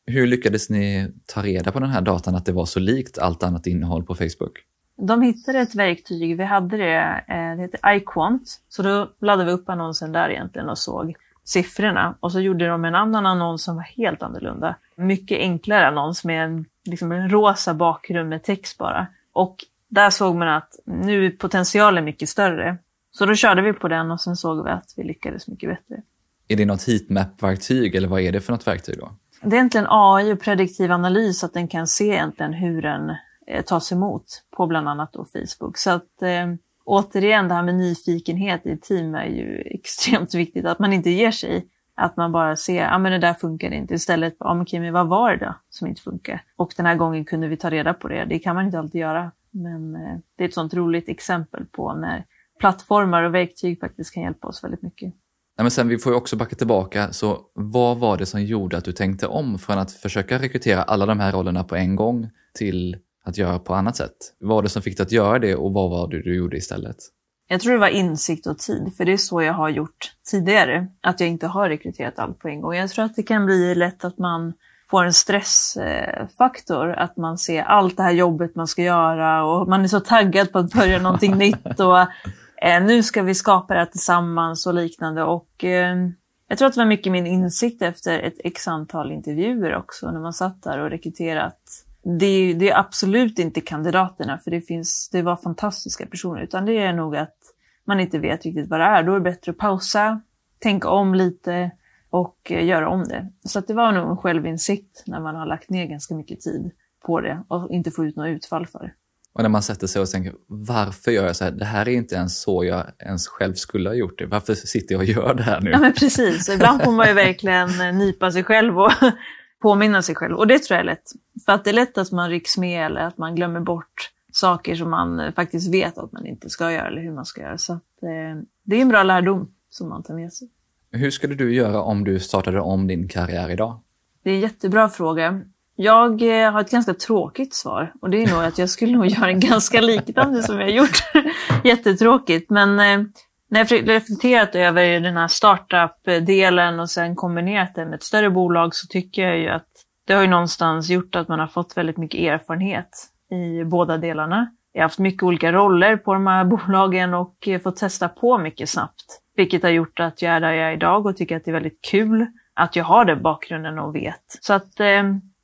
Hur lyckades ni ta reda på den här datan att det var så likt allt annat innehåll på Facebook? De hittade ett verktyg, vi hade det, eh, det heter iQuant. Så då laddade vi upp annonsen där egentligen och såg siffrorna. Och så gjorde de en annan annons som var helt annorlunda. Mycket enklare annons med en, liksom en rosa bakgrund med text bara. Och där såg man att nu är potentialen mycket större. Så då körde vi på den och sen såg vi att vi lyckades mycket bättre. Är det något heatmap-verktyg eller vad är det för något verktyg då? Det är egentligen AI och prediktiv analys, att den kan se egentligen hur den eh, tas emot på bland annat då Facebook. Så att eh, återigen, det här med nyfikenhet i team är ju extremt viktigt. Att man inte ger sig. Att man bara ser, ja ah, men det där funkar inte. Istället, ja ah, men okej, men vad var det då som inte funkar? Och den här gången kunde vi ta reda på det. Det kan man inte alltid göra. Men eh, det är ett sånt roligt exempel på när plattformar och verktyg faktiskt kan hjälpa oss väldigt mycket. Nej, men sen, vi får ju också backa tillbaka, så vad var det som gjorde att du tänkte om från att försöka rekrytera alla de här rollerna på en gång till att göra på annat sätt? Vad var det som fick dig att göra det och vad var det du gjorde istället? Jag tror det var insikt och tid, för det är så jag har gjort tidigare. Att jag inte har rekryterat allt på en gång. Jag tror att det kan bli lätt att man får en stressfaktor, att man ser allt det här jobbet man ska göra och man är så taggad på att börja någonting nytt och Eh, nu ska vi skapa det här tillsammans och liknande. Och eh, jag tror att det var mycket min insikt efter ett x antal intervjuer också, när man satt där och rekryterat. Det, det är absolut inte kandidaterna, för det, finns, det var fantastiska personer, utan det är nog att man inte vet riktigt vad det är. Då är det bättre att pausa, tänka om lite och eh, göra om det. Så det var nog en självinsikt när man har lagt ner ganska mycket tid på det och inte få ut något utfall för det. Och när man sätter sig och tänker, varför gör jag så här? Det här är inte ens så jag ens själv skulle ha gjort det. Varför sitter jag och gör det här nu? Ja, men precis. Ibland får man ju verkligen eh, nypa sig själv och påminna sig själv. Och det tror jag är lätt. För att det är lätt att man rycks med eller att man glömmer bort saker som man eh, faktiskt vet att man inte ska göra eller hur man ska göra. Så att, eh, det är en bra lärdom som man tar med sig. Hur skulle du göra om du startade om din karriär idag? Det är en jättebra fråga. Jag eh, har ett ganska tråkigt svar och det är nog att jag skulle nog göra en ganska liknande som jag har gjort. Jättetråkigt, men eh, när jag reflekterat över den här startup-delen och sen kombinerat det med ett större bolag så tycker jag ju att det har ju någonstans gjort att man har fått väldigt mycket erfarenhet i båda delarna. Jag har haft mycket olika roller på de här bolagen och eh, fått testa på mycket snabbt. Vilket har gjort att jag är där jag är idag och tycker att det är väldigt kul att jag har den bakgrunden och vet. Så att eh,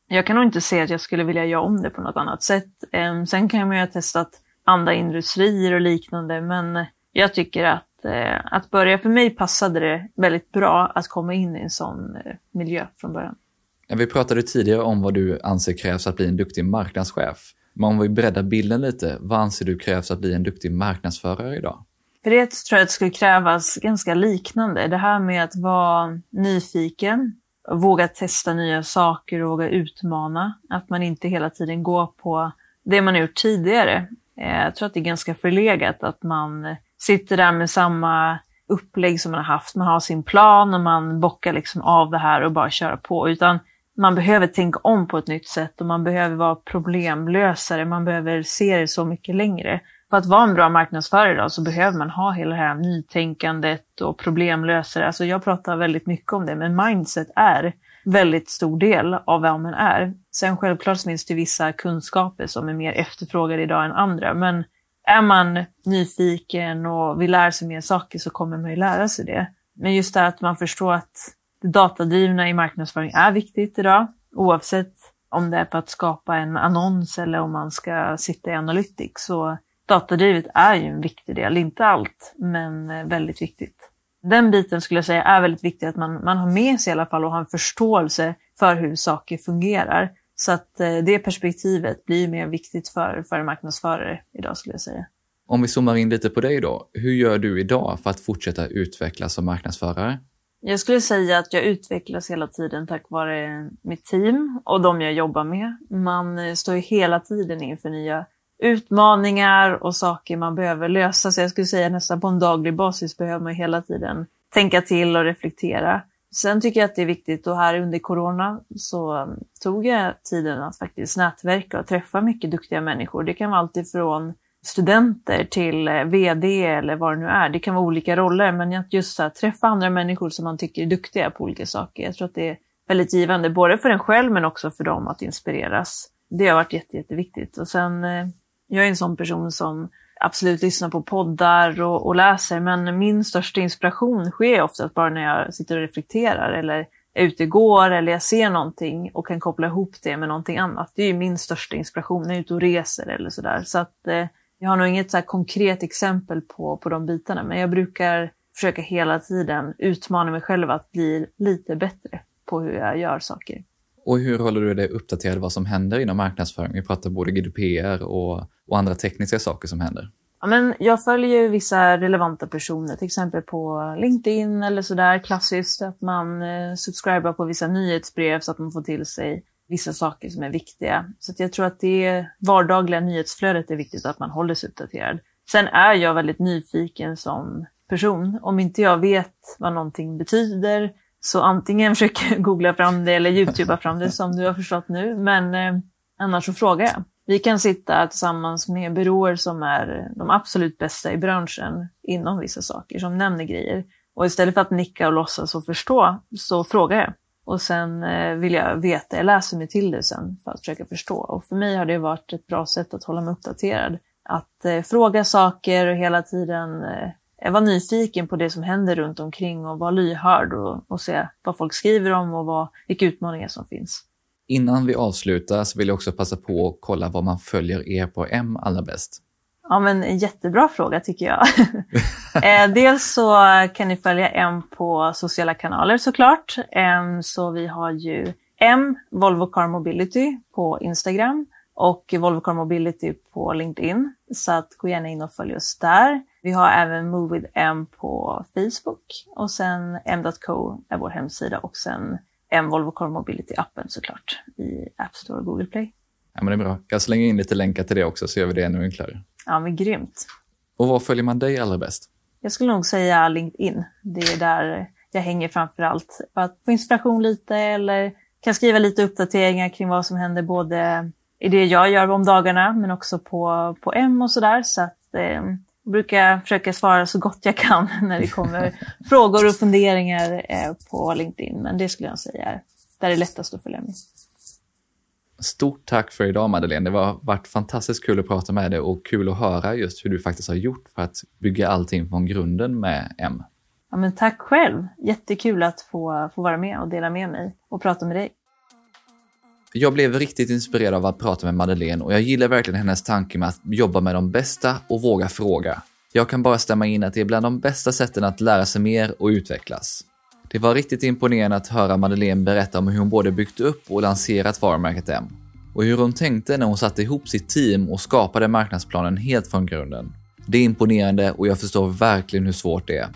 jag kan nog inte se att jag skulle vilja göra om det på något annat sätt. Eh, sen kan man ju ha testat andra industrier och liknande, men jag tycker att, eh, att börja, för mig passade det väldigt bra att komma in i en sån eh, miljö från början. Ja, vi pratade tidigare om vad du anser krävs att bli en duktig marknadschef. Men om vi breddar bilden lite, vad anser du krävs att bli en duktig marknadsförare idag? För det tror jag att det skulle krävas ganska liknande. Det här med att vara nyfiken, våga testa nya saker och våga utmana. Att man inte hela tiden går på det man har gjort tidigare. Eh, jag tror att det är ganska förlegat att man sitter där med samma upplägg som man har haft. Man har sin plan och man bockar liksom av det här och bara kör på. Utan man behöver tänka om på ett nytt sätt och man behöver vara problemlösare. Man behöver se det så mycket längre. För att vara en bra marknadsförare idag så behöver man ha hela det här nytänkandet och problemlösare. Alltså jag pratar väldigt mycket om det, men mindset är väldigt stor del av vad man är. Sen självklart finns det vissa kunskaper som är mer efterfrågade idag än andra, men är man nyfiken och vill lära sig mer saker så kommer man ju lära sig det. Men just det att man förstår att det datadrivna i marknadsföring är viktigt idag, oavsett om det är för att skapa en annons eller om man ska sitta i Analytics. Så datadrivet är ju en viktig del, inte allt, men eh, väldigt viktigt. Den biten skulle jag säga är väldigt viktig, att man, man har med sig i alla fall och har en förståelse för hur saker fungerar. Så att eh, det perspektivet blir mer viktigt för, för marknadsförare idag skulle jag säga. Om vi zoomar in lite på dig då, hur gör du idag för att fortsätta utvecklas som marknadsförare? Jag skulle säga att jag utvecklas hela tiden tack vare mitt team och de jag jobbar med. Man eh, står ju hela tiden inför nya utmaningar och saker man behöver lösa. Så jag skulle säga nästan på en daglig basis behöver man hela tiden tänka till och reflektera. Sen tycker jag att det är viktigt och här under corona så tog jag tiden att faktiskt nätverka och träffa mycket duktiga människor. Det kan vara alltifrån studenter till eh, VD eller vad det nu är. Det kan vara olika roller, men just att träffa andra människor som man tycker är duktiga på olika saker. Jag tror att det är väldigt givande, både för en själv men också för dem att inspireras. Det har varit jätte, jätteviktigt. Och sen eh, jag är en sån person som absolut lyssnar på poddar och, och läser, men min största inspiration sker oftast bara när jag sitter och reflekterar eller är ute och går eller jag ser någonting och kan koppla ihop det med någonting annat. Det är ju min största inspiration när jag är ute och reser eller sådär. Så att eh, jag har nog inget så konkret exempel på, på de bitarna, men jag brukar försöka hela tiden utmana mig själv att bli lite bättre på hur jag gör saker. Och hur håller du dig uppdaterad vad som händer inom marknadsföring? Vi pratar både GDPR och, och andra tekniska saker som händer. Ja, men jag följer vissa relevanta personer, till exempel på LinkedIn eller sådär klassiskt, att man eh, subscribar på vissa nyhetsbrev så att man får till sig vissa saker som är viktiga. Så jag tror att det vardagliga nyhetsflödet är viktigt att man håller sig uppdaterad. Sen är jag väldigt nyfiken som person. Om inte jag vet vad någonting betyder så antingen försöker jag googla fram det eller youtuba fram det som du har förstått nu. Men eh, annars så frågar jag. Vi kan sitta tillsammans med byråer som är de absolut bästa i branschen inom vissa saker, som nämner grejer. Och istället för att nicka och låtsas och förstå så frågar jag. Och sen eh, vill jag veta, jag läser mig till det sen för att försöka förstå. Och för mig har det varit ett bra sätt att hålla mig uppdaterad. Att eh, fråga saker och hela tiden eh, vara nyfiken på det som händer runt omkring och vara lyhörd och, och se vad folk skriver om och vad, vilka utmaningar som finns. Innan vi avslutar så vill jag också passa på att kolla vad man följer er på M allra bäst. Ja, men en jättebra fråga tycker jag. eh, dels så kan ni följa M på sociala kanaler såklart. Så vi har ju M, Volvo Car Mobility på Instagram och Volvo Car Mobility på LinkedIn. Så att gå gärna in och följ oss där. Vi har även Move with M på Facebook och sen m.co är vår hemsida och sen M Volvo Car Mobility-appen såklart i App Store och Google Play. Ja, men det är bra. Jag slänger in lite länkar till det också så gör vi det ännu enklare. Ja, men grymt. Och var följer man dig allra bäst? Jag skulle nog säga LinkedIn. Det är där jag hänger framför allt. För att få inspiration lite eller kan skriva lite uppdateringar kring vad som händer både i det jag gör om dagarna men också på, på M och sådär. Så att eh, jag brukar försöka svara så gott jag kan när det kommer frågor och funderingar eh, på LinkedIn. Men det skulle jag säga är där det är lättast att följa med. Stort tack för idag Madeleine. Det har varit fantastiskt kul att prata med dig och kul att höra just hur du faktiskt har gjort för att bygga allting från grunden med M. Ja, men tack själv. Jättekul att få, få vara med och dela med mig och prata med dig. Jag blev riktigt inspirerad av att prata med Madeleine och jag gillar verkligen hennes tanke med att jobba med de bästa och våga fråga. Jag kan bara stämma in att det är bland de bästa sätten att lära sig mer och utvecklas. Det var riktigt imponerande att höra Madeleine berätta om hur hon både byggt upp och lanserat varumärket M. Och hur hon tänkte när hon satte ihop sitt team och skapade marknadsplanen helt från grunden. Det är imponerande och jag förstår verkligen hur svårt det är.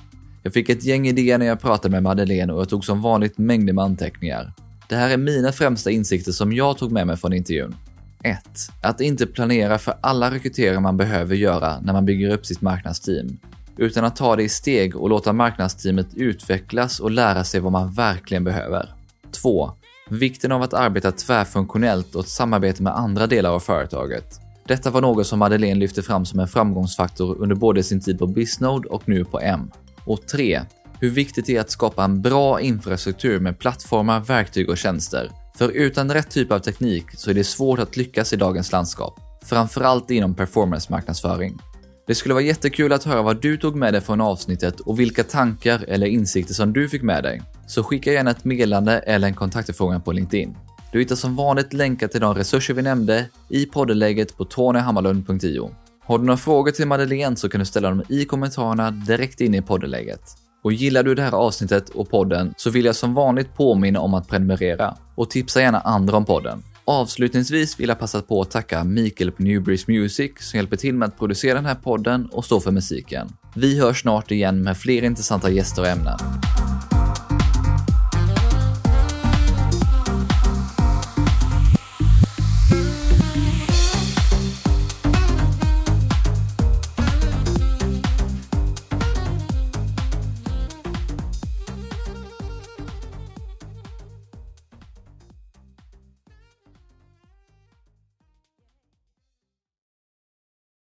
Jag fick ett gäng idéer när jag pratade med Madeleine och jag tog som vanligt mängder med anteckningar. Det här är mina främsta insikter som jag tog med mig från intervjun. 1. Att inte planera för alla rekryterare man behöver göra när man bygger upp sitt marknadsteam utan att ta det i steg och låta marknadsteamet utvecklas och lära sig vad man verkligen behöver. 2. Vikten av att arbeta tvärfunktionellt och ett samarbete med andra delar av företaget. Detta var något som Madeleine lyfte fram som en framgångsfaktor under både sin tid på Bisnode och nu på M. Och 3. Hur viktigt det är att skapa en bra infrastruktur med plattformar, verktyg och tjänster. För utan rätt typ av teknik så är det svårt att lyckas i dagens landskap. Framförallt inom performance-marknadsföring. Det skulle vara jättekul att höra vad du tog med dig från avsnittet och vilka tankar eller insikter som du fick med dig. Så skicka gärna ett meddelande eller en kontaktförfrågan på LinkedIn. Du hittar som vanligt länkar till de resurser vi nämnde i poddenlägget på tonyhammarlund.io. Har du några frågor till Madeleine så kan du ställa dem i kommentarerna direkt inne i poddenlägget. Och gillar du det här avsnittet och podden så vill jag som vanligt påminna om att prenumerera och tipsa gärna andra om podden. Avslutningsvis vill jag passa på att tacka Mikael på Newbreeze Music som hjälper till med att producera den här podden och stå för musiken. Vi hörs snart igen med fler intressanta gäster och ämnen.